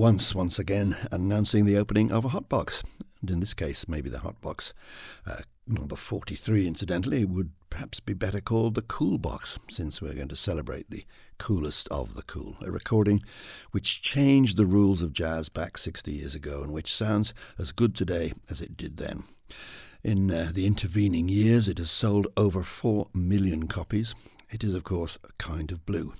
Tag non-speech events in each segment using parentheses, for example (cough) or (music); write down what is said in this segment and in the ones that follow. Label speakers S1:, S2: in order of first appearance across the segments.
S1: Once, once again, announcing the opening of a hot box. And in this case, maybe the hot box. Uh, number 43, incidentally, would perhaps be better called the cool box, since we're going to celebrate the coolest of the cool. A recording which changed the rules of jazz back 60 years ago and which sounds as good today as it did then. In uh, the intervening years, it has sold over 4 million copies. It is, of course, a kind of blue,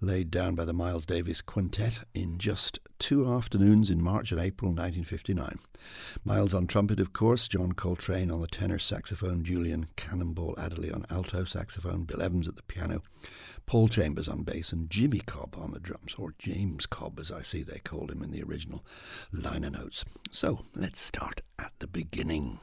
S1: laid down by the Miles Davis Quintet in just two afternoons in March and April 1959. Miles on trumpet, of course, John Coltrane on the tenor saxophone, Julian Cannonball Adderley on alto saxophone, Bill Evans at the piano, Paul Chambers on bass, and Jimmy Cobb on the drums, or James Cobb, as I see they called him in the original liner notes. So let's start at the beginning.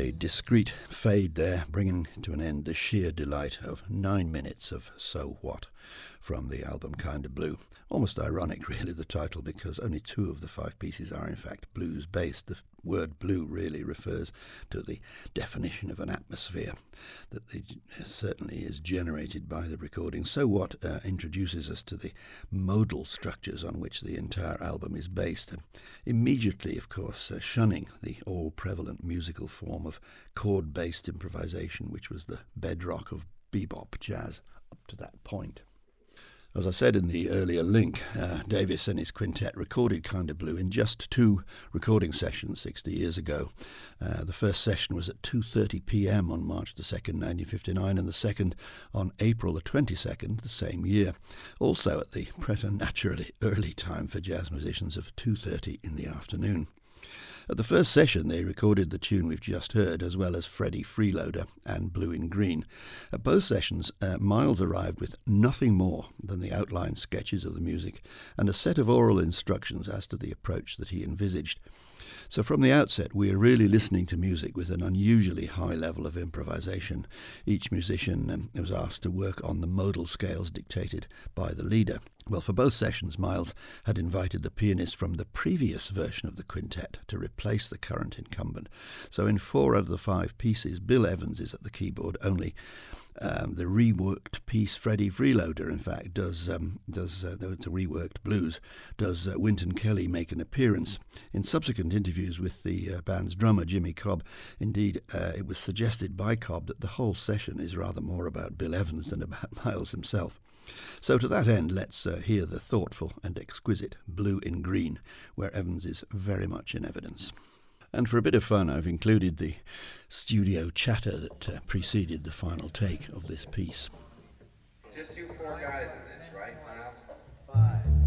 S1: A discreet fade there, bringing to an end the sheer delight of nine minutes of So What from the album Kind of Blue. Almost ironic, (laughs) really, the title, because only two of the five pieces are, in fact, blues based. The word blue really refers to the definition of an atmosphere that the, certainly is generated by the recording. So What uh, introduces us to the modal structures on which the entire album is based. Immediately, of course, uh, shunning the all prevalent musical form of chord based improvisation, which was the bedrock of bebop jazz up to that point. As I said in the earlier link, uh, Davis and his quintet recorded Kind of Blue in just two recording sessions 60 years ago. Uh, the first session was at 2:30 p.m. on March the 2nd, 1959, and the second on April the 22nd the same year. Also at the preternaturally early time for jazz musicians of 2:30 in the afternoon. At the first session, they recorded the tune we've just heard, as well as Freddie Freeloader and Blue in Green. At both sessions, uh, Miles arrived with nothing more than the outline sketches of the music and a set of oral instructions as to the approach that he envisaged. So from the outset, we are really listening to music with an unusually high level of improvisation. Each musician um, was asked to work on the modal scales dictated by the leader. Well, for both sessions, Miles had invited the pianist from the previous version of the quintet to replace the current incumbent. So, in four out of the five pieces, Bill Evans is at the keyboard. Only um, the reworked piece, Freddie Freeloader, in fact, does um, does uh, though it's a reworked blues, does uh, Wynton Kelly make an appearance in subsequent interviews with the uh, band's drummer Jimmy Cobb? Indeed, uh, it was suggested by Cobb that the whole session is rather more about Bill Evans than about (laughs) Miles himself. So, to that end, let's uh, hear the thoughtful and exquisite Blue in Green, where Evans is very much in evidence. And for a bit of fun, I've included the studio chatter that uh, preceded the final take of this piece.
S2: Just you four guys in this, right, Miles?
S3: Five.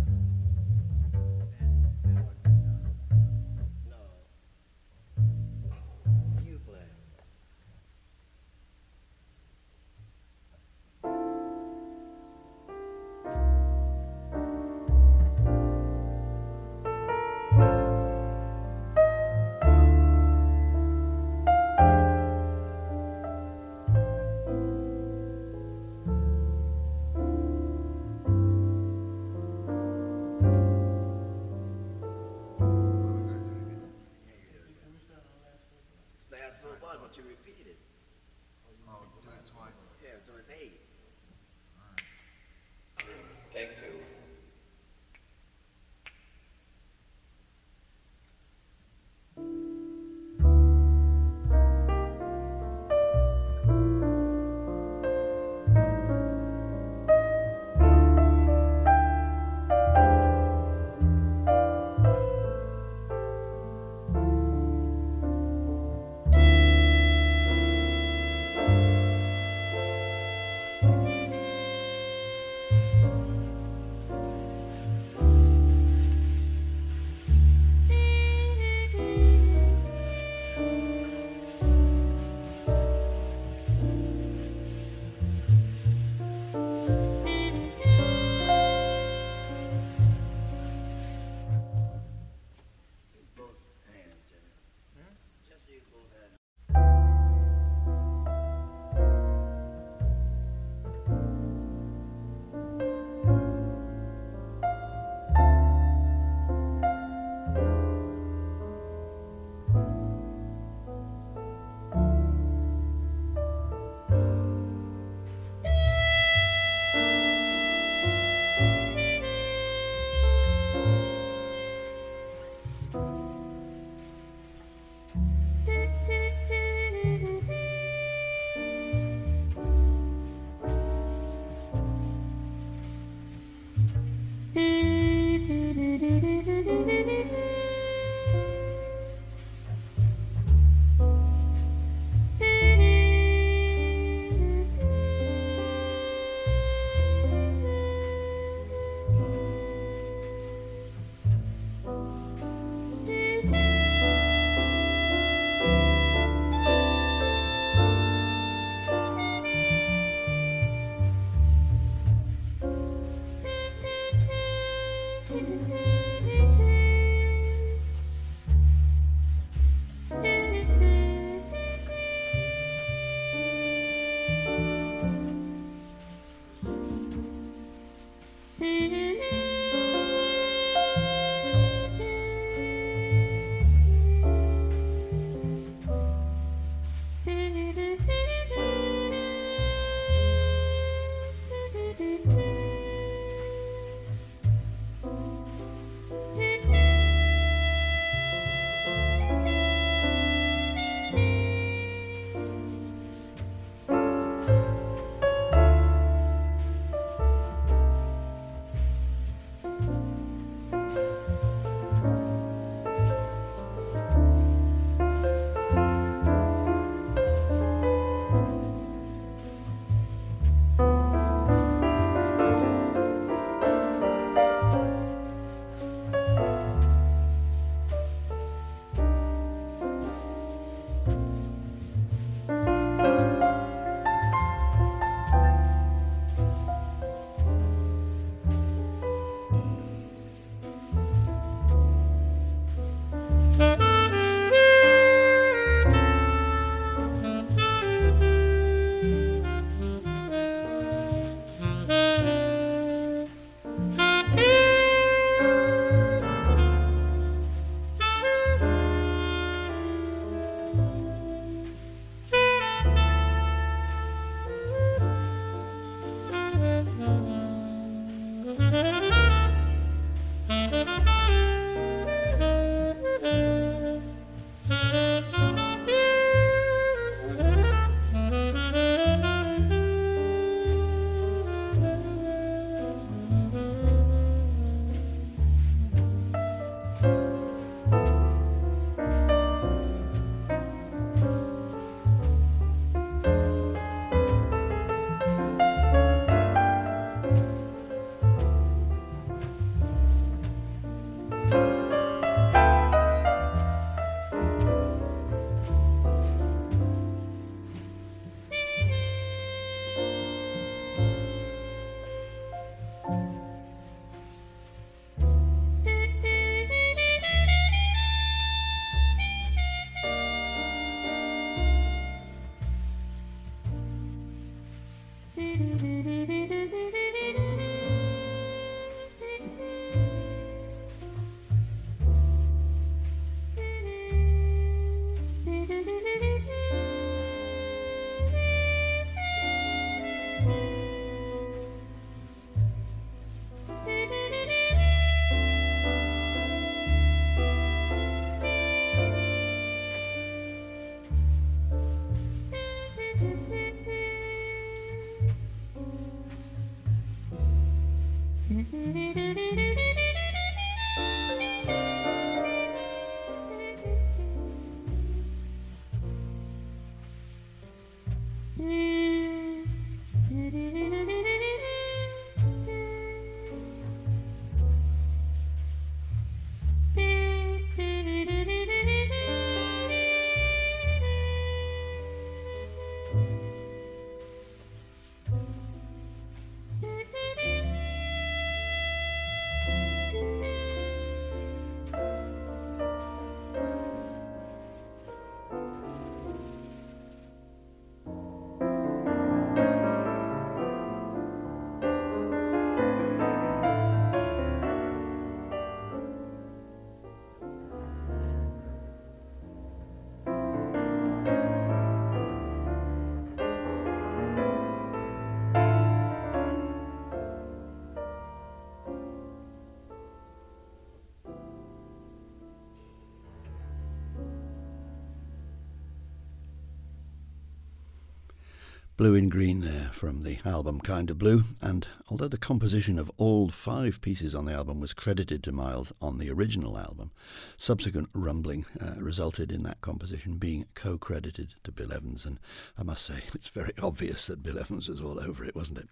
S1: Blue in Green there from the album Kind of Blue, and although the composition of all five pieces on the album was credited to Miles on the original album, subsequent rumbling uh, resulted in that composition being co credited to Bill Evans, and I must say (laughs) it's very obvious that Bill Evans was all over it, wasn't it?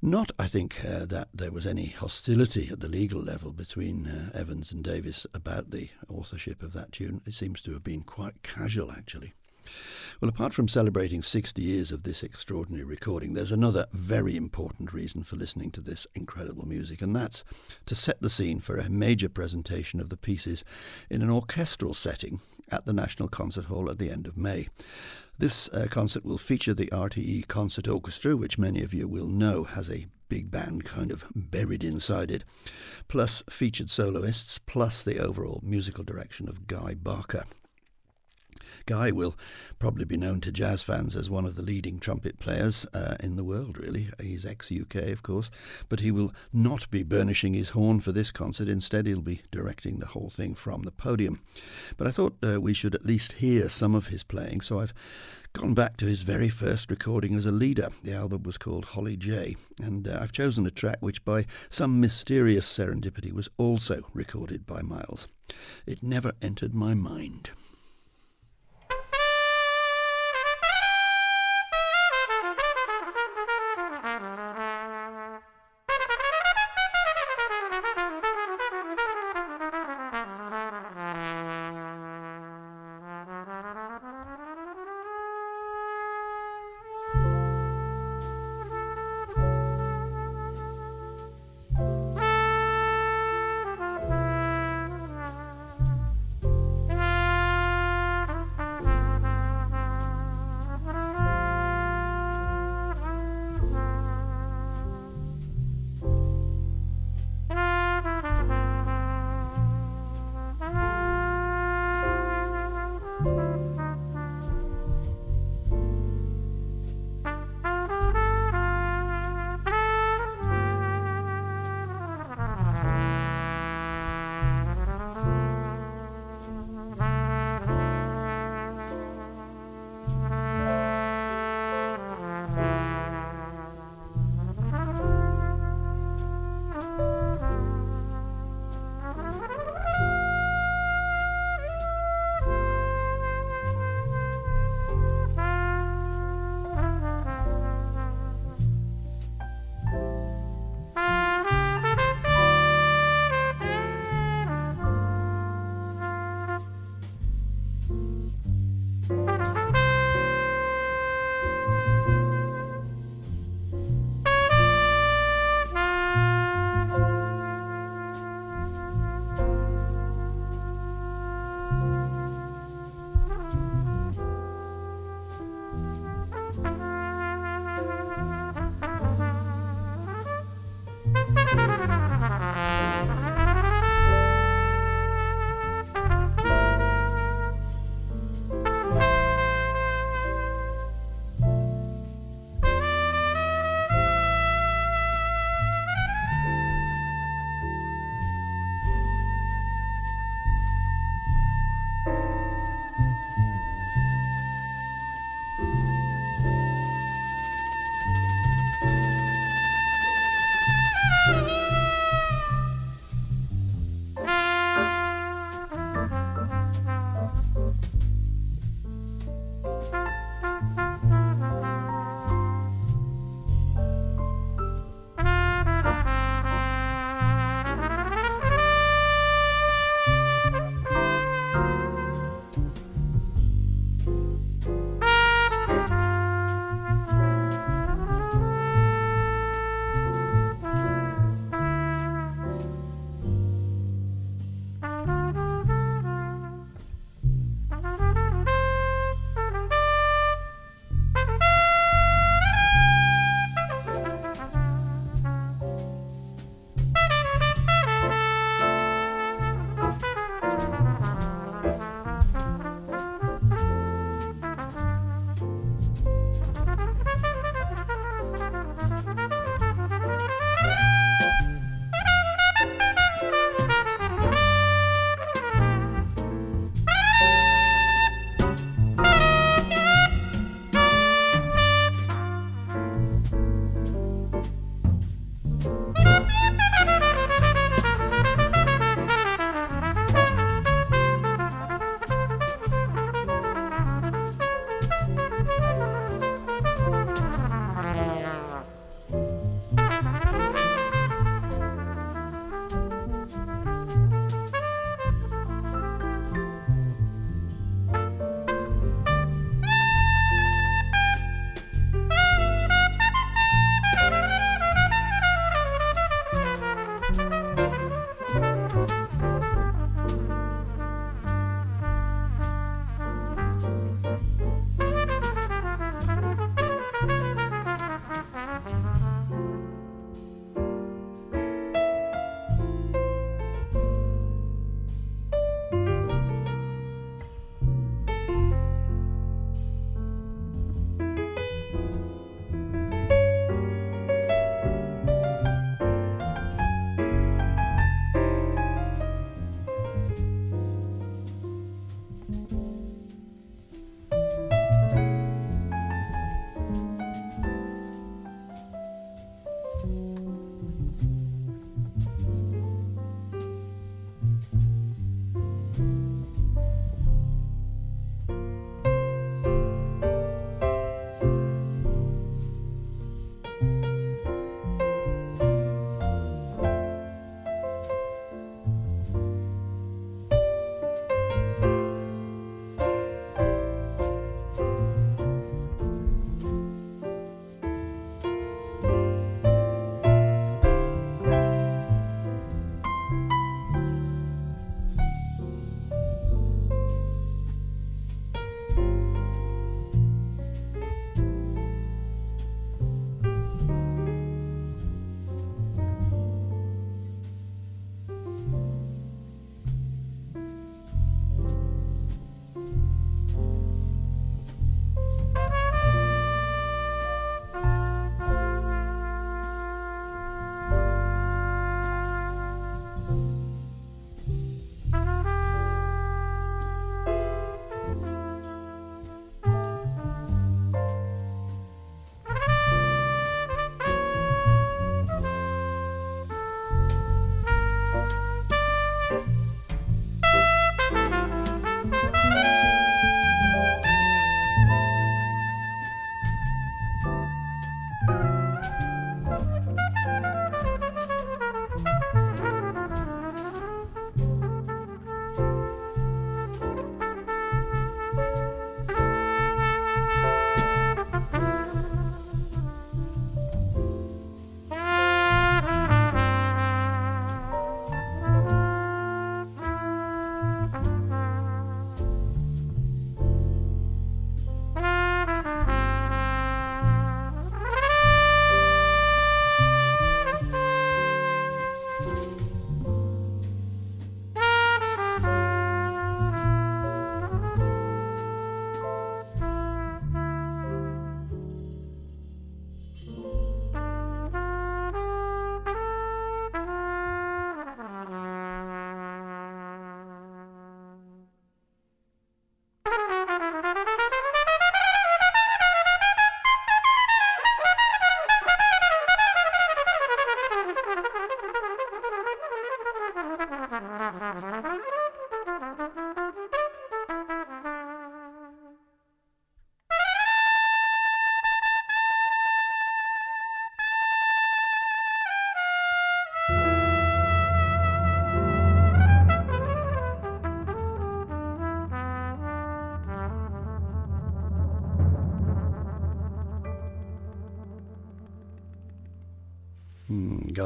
S1: Not, I think, uh, that there was any hostility at the legal level between uh, Evans and Davis about the authorship of that tune. It seems to have been quite casual, actually. Well, apart from celebrating 60 years of this extraordinary recording, there's another very important reason for listening to this incredible music, and that's to set the scene for a major presentation of the pieces in an orchestral setting at the National Concert Hall at the end of May. This uh, concert will feature the RTE Concert Orchestra, which many of you will know has a big band kind of buried inside it, plus featured soloists, plus the overall musical direction of Guy Barker. Guy will probably be known to jazz fans as one of the leading trumpet players uh, in the world, really. He's ex UK, of course, but he will not be burnishing his horn for this concert. Instead, he'll be directing the whole thing from the podium. But I thought uh, we should at least hear some of his playing, so I've gone back to his very first recording as a leader. The album was called Holly J, and uh, I've chosen a track which, by some mysterious serendipity, was also recorded by Miles. It never entered my mind.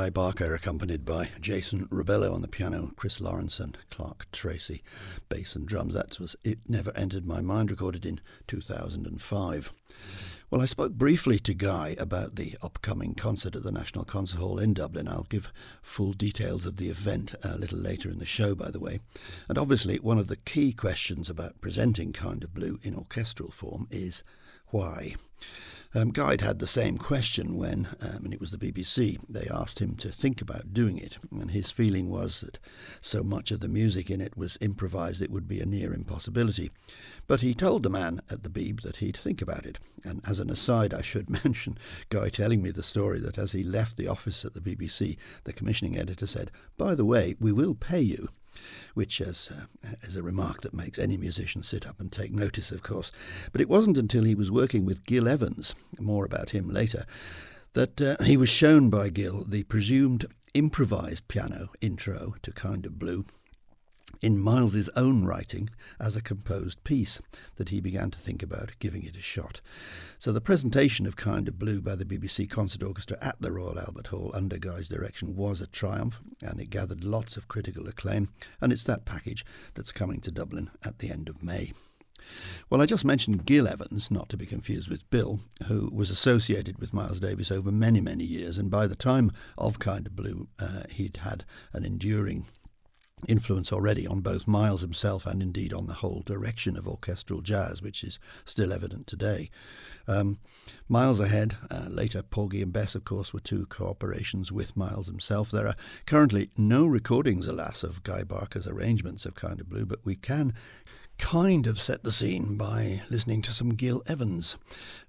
S1: Guy Barker, accompanied by Jason Rebello on the piano, Chris Laurence and Clark Tracey, bass and drums. That was It Never Entered My Mind, recorded in 2005. Well, I spoke briefly to Guy about the upcoming concert at the National Concert Hall in Dublin. I'll give full details of the event a little later in the show, by the way. And obviously, one of the key questions about presenting Kind of Blue in orchestral form is why. Um, Guy had the same question when, um, and it was the BBC, they asked him to think about doing it, and his feeling was that so much of the music in it was improvised it would be a near impossibility. But he told the man at the Beeb that he'd think about it. And as an aside, I should (laughs) mention Guy telling me the story that as he left the office at the BBC, the commissioning editor said, By the way, we will pay you which is, uh, is a remark that makes any musician sit up and take notice, of course. But it wasn't until he was working with Gil Evans, more about him later, that uh, he was shown by Gil the presumed improvised piano intro to Kind of Blue in Miles's own writing as a composed piece that he began to think about giving it a shot. So the presentation of Kind of Blue by the BBC Concert Orchestra at the Royal Albert Hall under Guy's direction was a triumph and it gathered lots of critical acclaim and it's that package that's coming to Dublin at the end of May. Well, I just mentioned Gil Evans, not to be confused with Bill, who was associated with Miles Davis over many, many years, and by the time of Kind of Blue, uh, he'd had an enduring influence already on both Miles himself and indeed on the whole direction of orchestral jazz, which is still evident today. Um, Miles Ahead, uh, later Porgy and Bess, of course, were two cooperations with Miles himself. There are currently no recordings, alas, of Guy Barker's arrangements of Kind of Blue, but we can kind of set the scene by listening to some Gil Evans.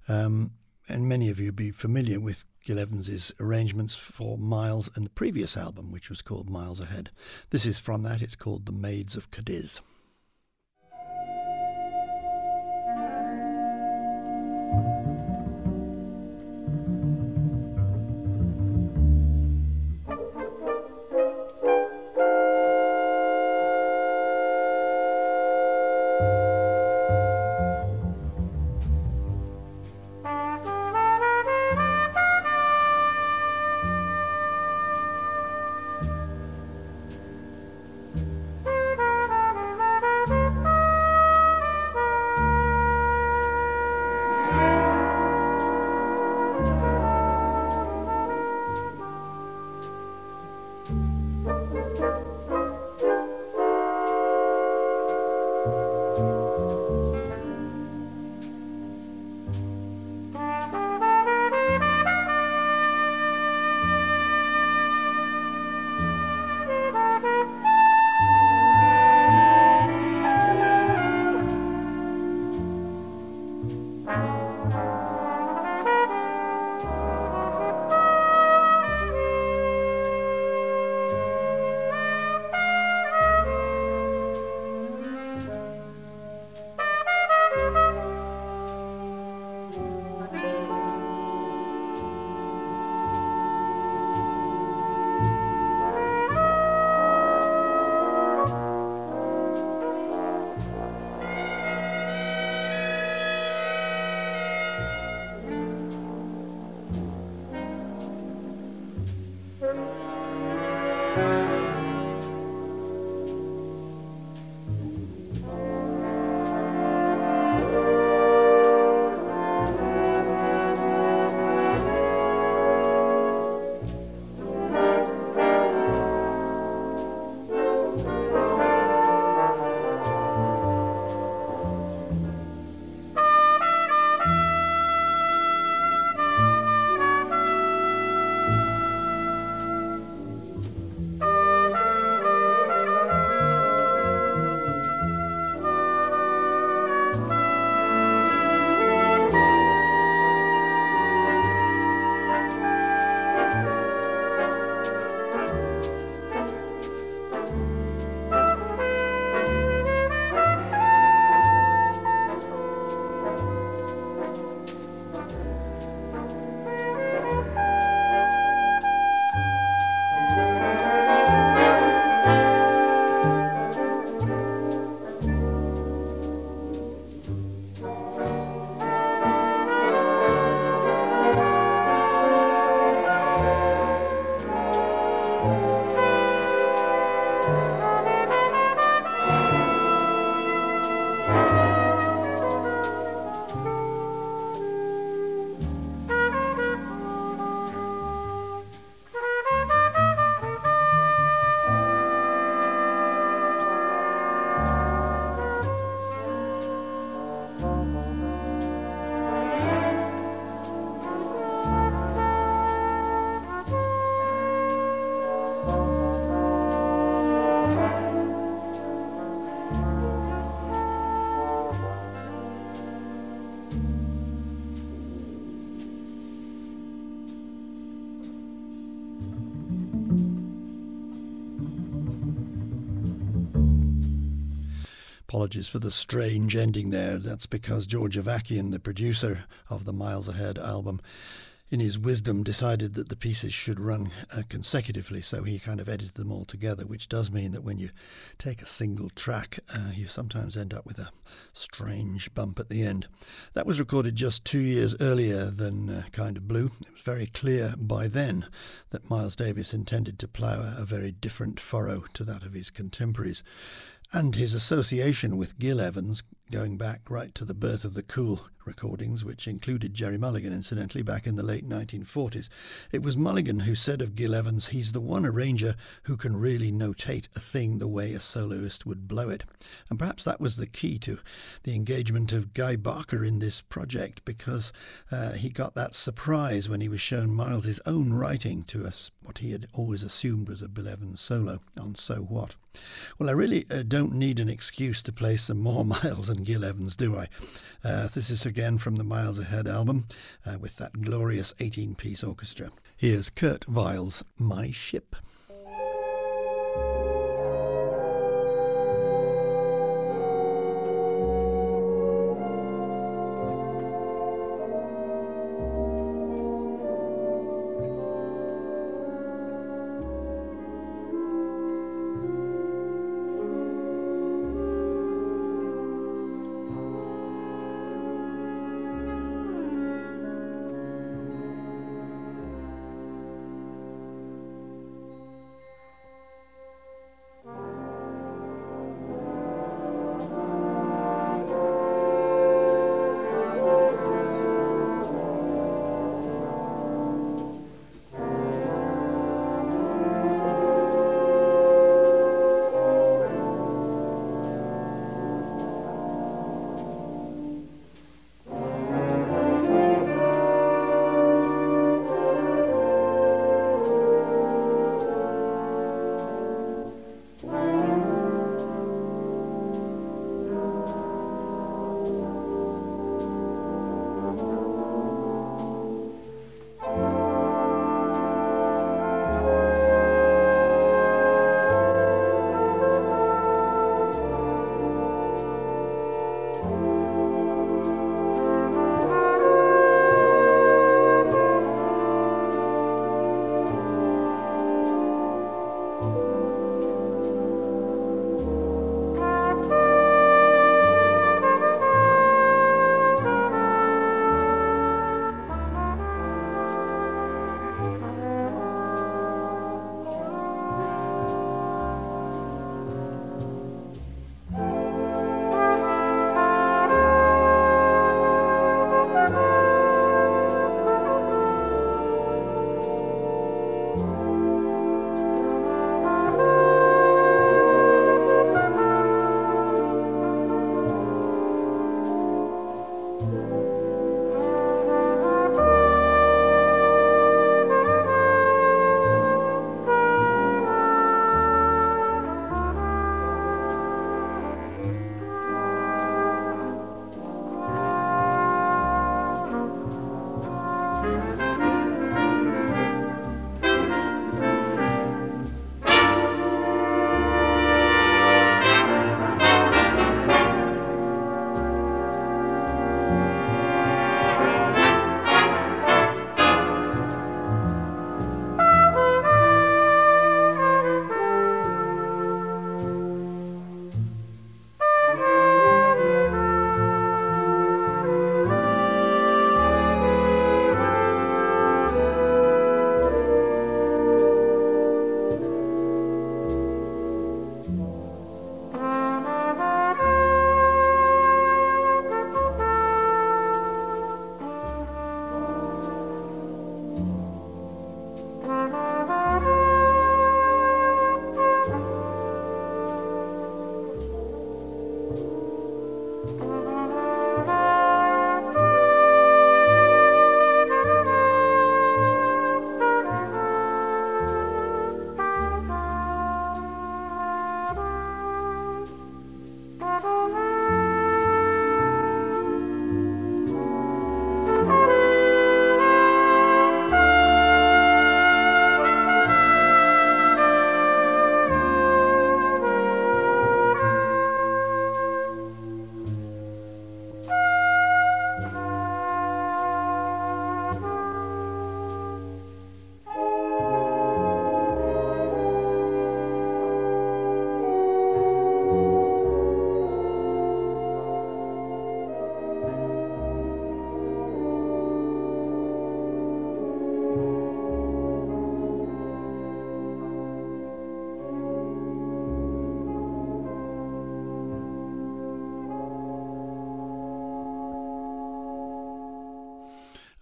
S1: Um, and many of you be familiar with Gil Evans's arrangements for Miles and the previous album, which was called Miles Ahead. This is from that, it's called The Maids of Cadiz. Apologies for the strange ending there. That's because George Avakian, the producer of the Miles Ahead album, in his wisdom, decided that the pieces should run uh, consecutively, so he kind of edited them all together, which does mean that when you take a single track, uh, you sometimes end up with a strange bump at the end. That was recorded just two years earlier than uh, Kind of Blue. It was very clear by then that Miles Davis intended to plough a very different furrow to that of his contemporaries and his association with Gil Evans going back right to the birth of the Cool recordings, which included Gerry Mulligan, incidentally, back in the late 1940s. It was Mulligan who said of Gil Evans, he's the one arranger who can really notate a thing the way a soloist would blow it. And perhaps that was the key to the engagement of Guy Barker in this project, because uh, he got that surprise when he was shown Miles's own writing to us, what he had always assumed was a Bill Evans solo on So What. Well, I really uh, don't need an excuse to play some more (laughs) Miles and Gil Evans, do I? Uh, this is again from the Miles Ahead album uh, with that glorious 18 piece orchestra. Here's Kurt Weill's My Ship.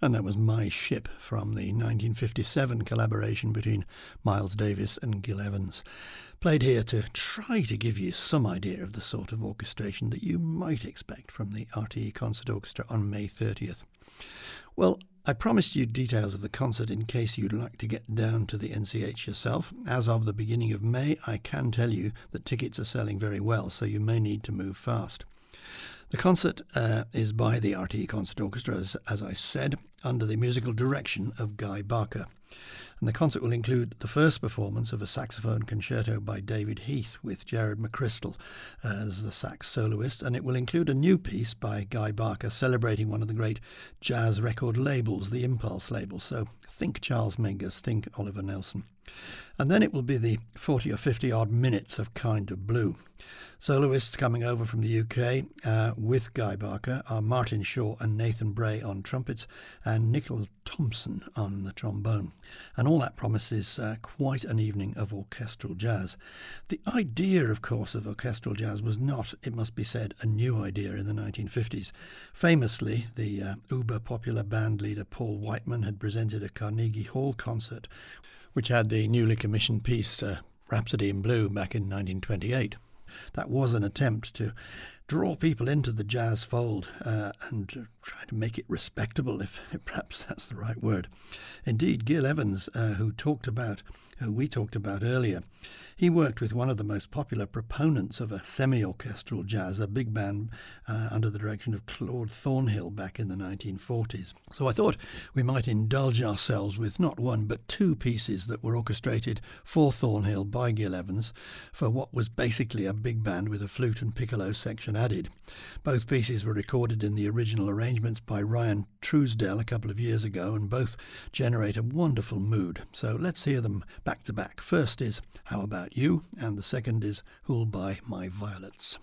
S1: And that was My Ship from the 1957 collaboration between Miles Davis and Gil Evans. Played here to try to give you some idea of the sort of orchestration that you might expect from the RTE Concert Orchestra on May 30th. Well, I promised you details of the concert in case you'd like to get down to the NCH yourself. As of the beginning of May, I can tell you that tickets are selling very well, so you may need to move fast. The concert uh, is by the RTE Concert Orchestra, as, as I said, under the musical direction of Guy Barker. And the concert will include the first performance of a saxophone concerto by David Heath with Jared McChrystal as the sax soloist, and it will include a new piece by Guy Barker celebrating one of the great jazz record labels, the Impulse label. So think Charles Mingus, think Oliver Nelson. And then it will be the 40 or 50 odd minutes of Kind of Blue. Soloists coming over from the UK uh, with Guy Barker are Martin Shaw and Nathan Bray on trumpets and Nichol Thompson on the trombone. And all that promises uh, quite an evening of orchestral jazz. The idea, of course, of orchestral jazz was not, it must be said, a new idea in the 1950s. Famously, the uh, uber popular band leader Paul Whiteman had presented a Carnegie Hall concert which had the newly commissioned piece uh, Rhapsody in Blue back in 1928 that was an attempt to draw people into the jazz fold uh, and try to make it respectable, (laughs) if perhaps that's the right word. Indeed, Gil Evans, uh, who talked about, who we talked about earlier, he worked with one of the most popular proponents of a semi-orchestral jazz, a big band uh, under the direction of Claude Thornhill back in the 1940s. So I thought we might indulge ourselves with not one but two pieces that were orchestrated for Thornhill by Gil Evans for what was basically a big band with a flute and piccolo section added. Both pieces were recorded in the original arrangements by Ryan Truesdell a couple of years ago and both generate a wonderful mood. So let's hear them back to back. First is How About you, and the second is Who'll Buy My Violets.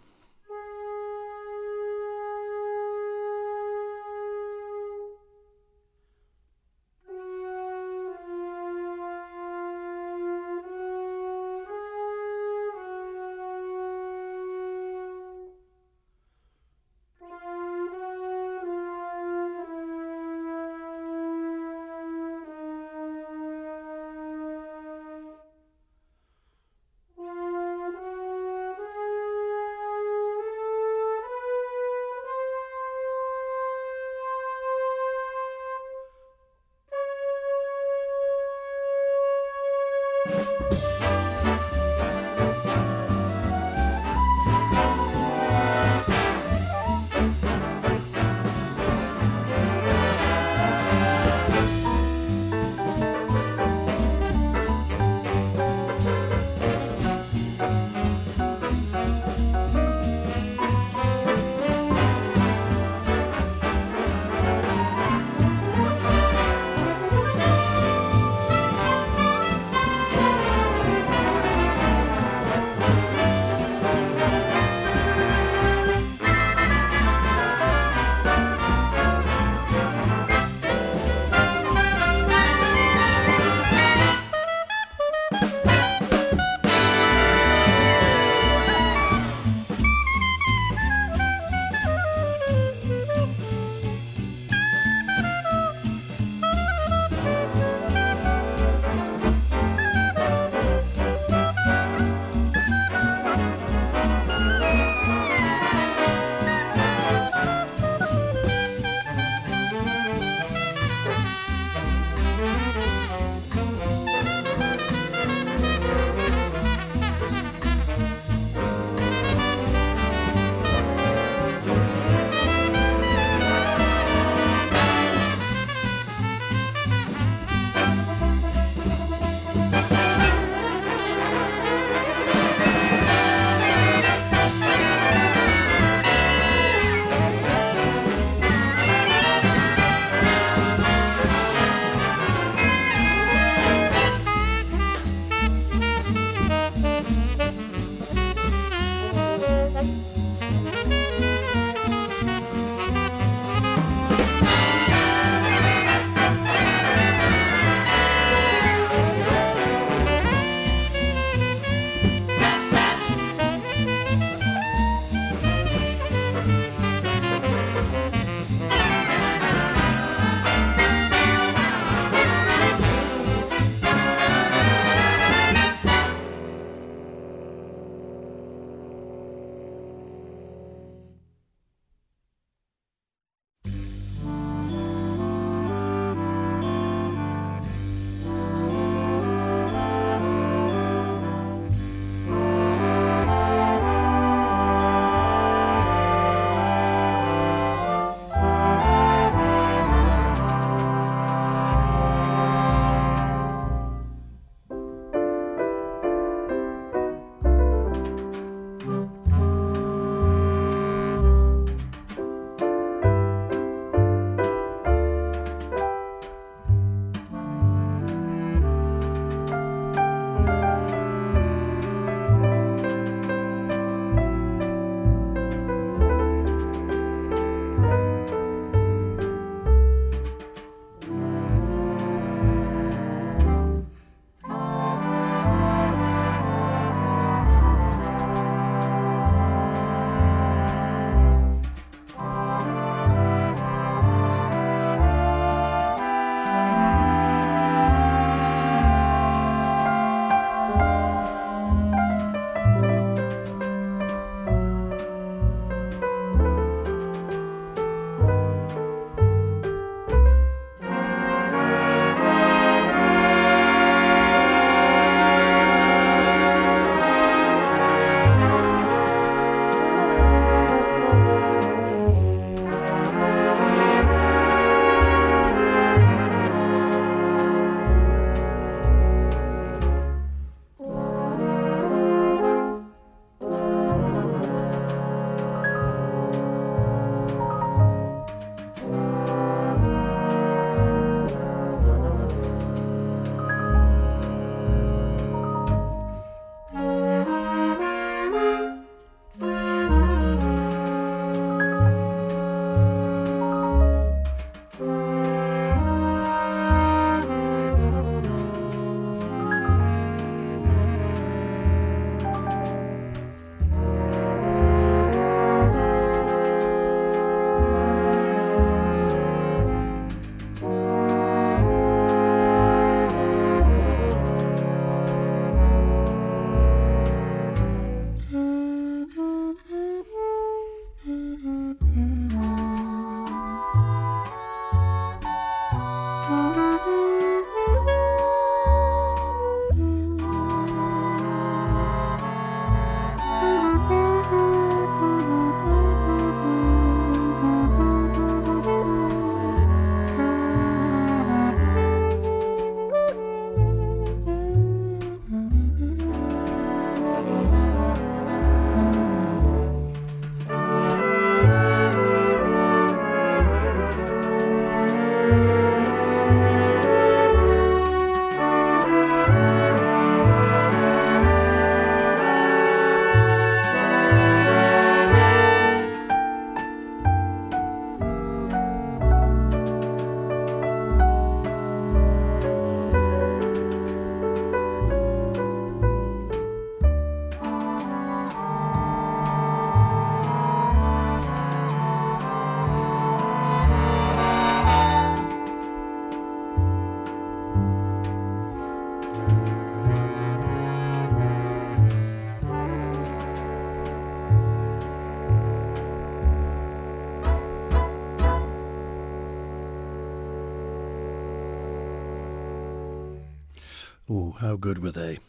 S1: Oh, how good were they?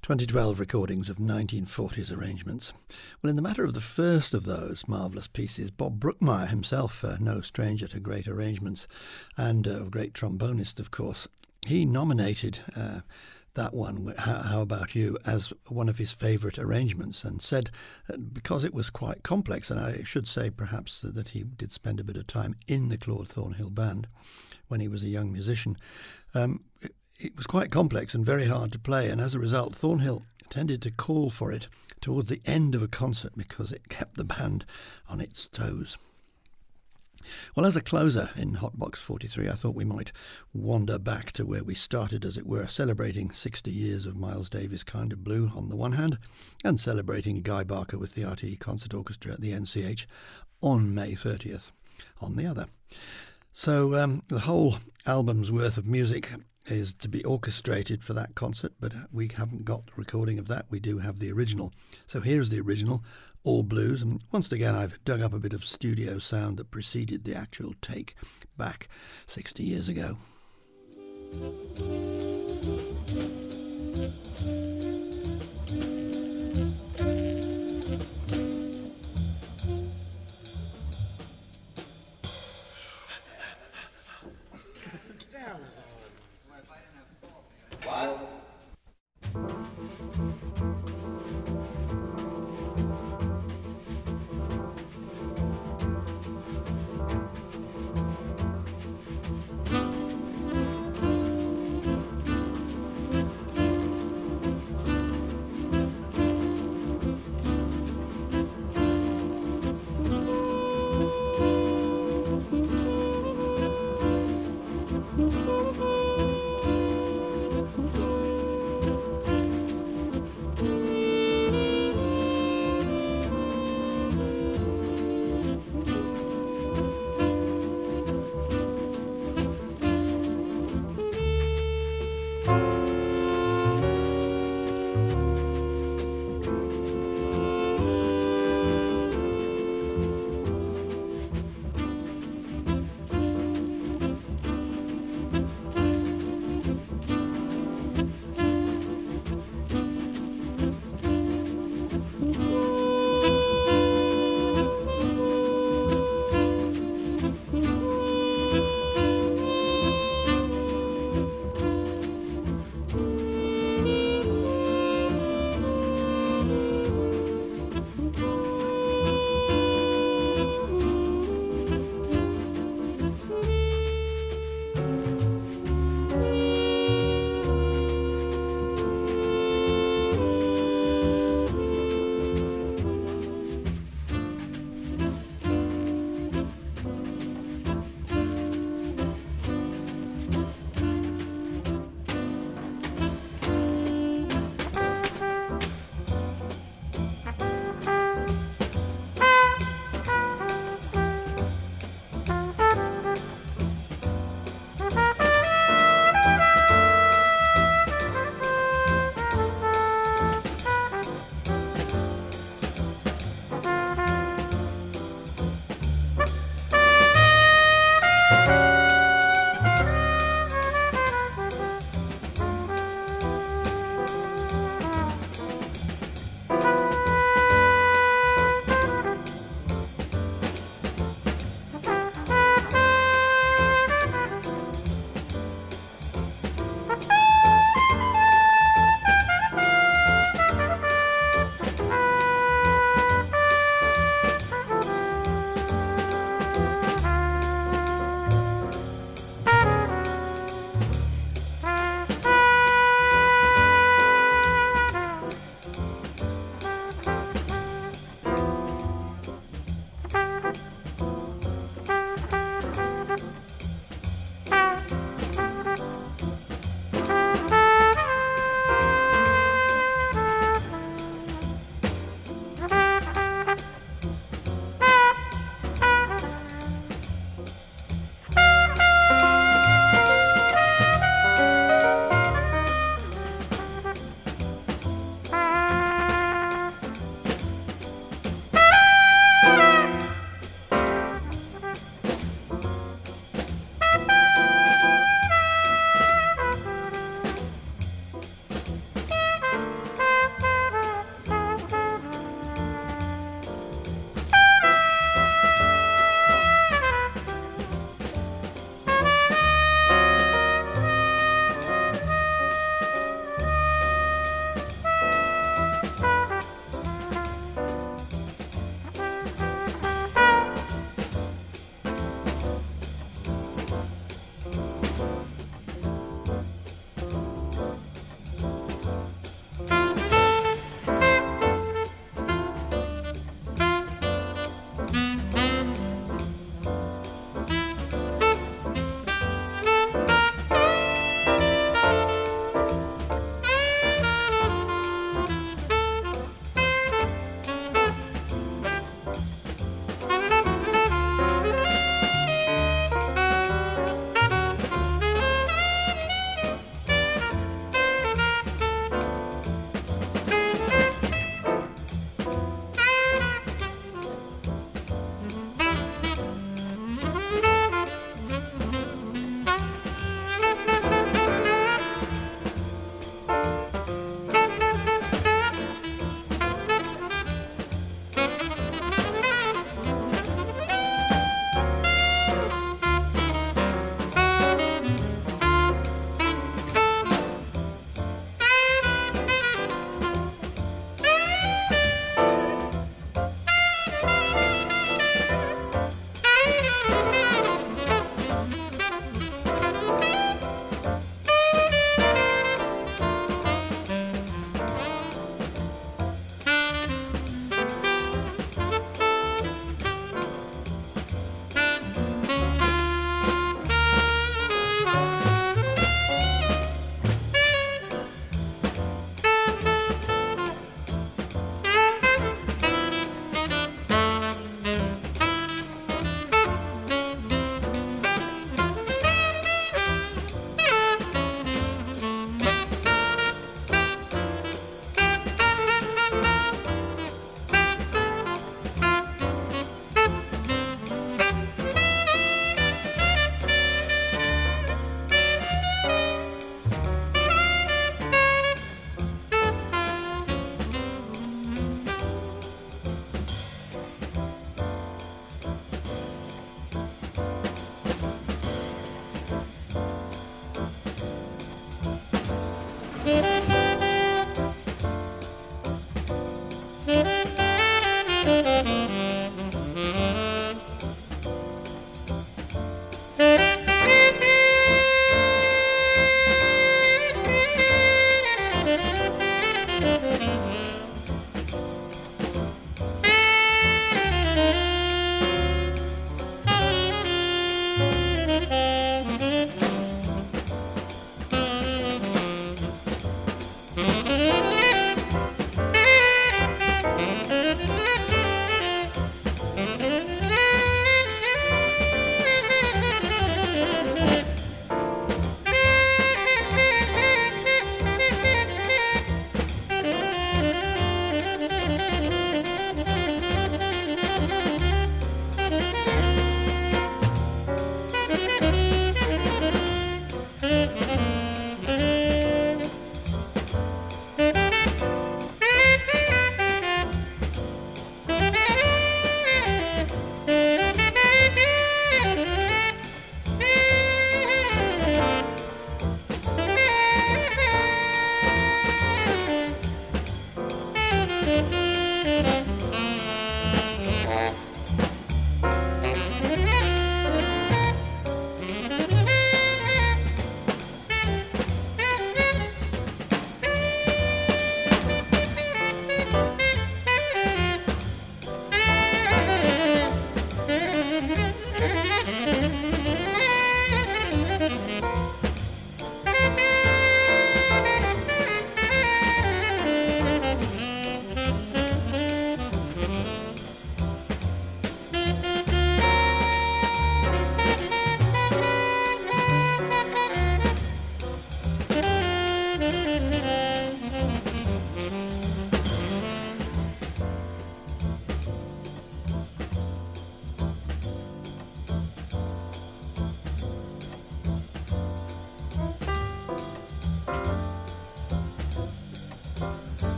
S1: 2012 recordings of 1940s arrangements. Well, in the matter of the first of those marvellous pieces, Bob Brookmeyer himself, uh, no stranger to great arrangements, and a uh, great trombonist, of course, he nominated uh, that one, How About You, as one of his favourite arrangements and said because it was quite complex, and I should say perhaps that he did spend a bit of time in the Claude Thornhill band when he was a young musician. Um, it, was quite complex and very hard to play, and as a result, Thornhill tended to call for it towards the end of a concert because it kept the band on its toes. Well, as a closer in Hotbox 43, I thought we might wander back to where we started, as it were, celebrating 60 years of Miles Davis' Kind of Blue on the one hand, and celebrating Guy Barker with the RTE Concert Orchestra at the NCH on May 30th on the other. So um, the whole album's worth of music is to be orchestrated for that concert, but uh, we haven't got the recording of that. We do have the original. So here's the original all blues. And once again, I've dug up a bit of studio sound that preceded the actual take back 60 years ago.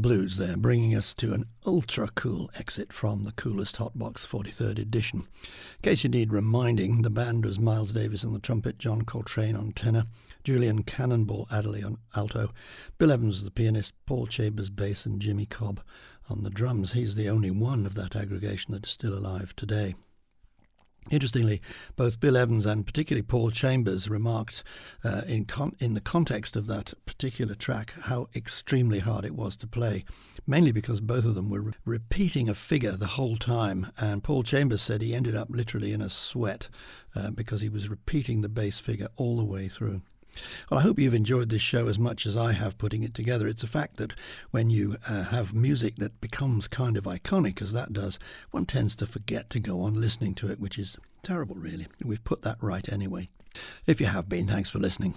S1: Blues there, bringing us to an ultra cool exit from the coolest Hotbox 43rd edition. In case you need reminding, the band was Miles Davis on the trumpet, John Coltrane on tenor, Julian Cannonball Adderley on alto, Bill Evans the pianist, Paul Chambers bass, and Jimmy Cobb on the drums. He's the only one of that aggregation that's still alive today. Interestingly, both Bill Evans and particularly Paul Chambers remarked uh, in, con- in the context of that particular track how extremely hard it was to play, mainly because both of them were re- repeating a figure the whole time. And Paul Chambers said he ended up literally in a sweat uh, because he was repeating the bass figure all the way through. Well, I hope you've enjoyed this show as much as I have putting it together. It's a fact that when you uh, have music that becomes kind of iconic, as that does, one tends to forget to go on listening to it, which is terrible, really. We've put that right anyway. If you have been, thanks for listening.